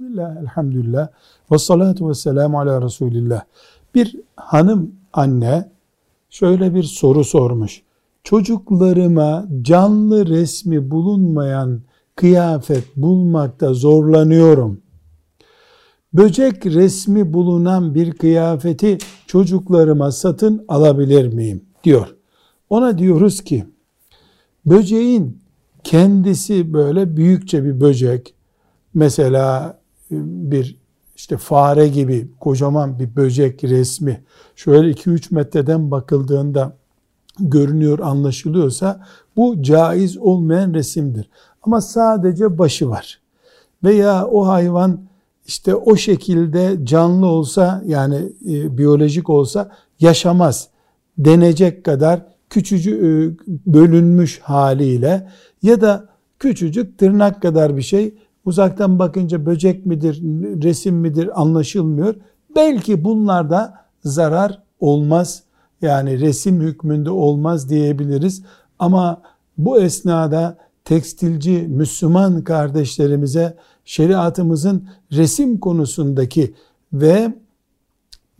Bismillah, elhamdülillah, ve salatu ve selamu ala Resulillah. Bir hanım anne şöyle bir soru sormuş. Çocuklarıma canlı resmi bulunmayan kıyafet bulmakta zorlanıyorum. Böcek resmi bulunan bir kıyafeti çocuklarıma satın alabilir miyim? diyor. Ona diyoruz ki böceğin kendisi böyle büyükçe bir böcek mesela bir işte fare gibi kocaman bir böcek resmi şöyle 2-3 metreden bakıldığında görünüyor anlaşılıyorsa bu caiz olmayan resimdir. Ama sadece başı var. Veya o hayvan işte o şekilde canlı olsa yani e, biyolojik olsa yaşamaz denecek kadar küçücük e, bölünmüş haliyle ya da küçücük tırnak kadar bir şey uzaktan bakınca böcek midir, resim midir anlaşılmıyor. Belki bunlarda zarar olmaz. Yani resim hükmünde olmaz diyebiliriz. Ama bu esnada tekstilci Müslüman kardeşlerimize şeriatımızın resim konusundaki ve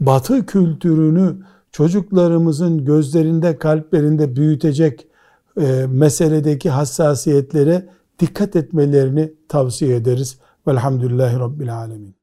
batı kültürünü çocuklarımızın gözlerinde, kalplerinde büyütecek e, meseledeki hassasiyetlere dikkat etmelerini tavsiye ederiz. Velhamdülillahi Rabbil Alemin.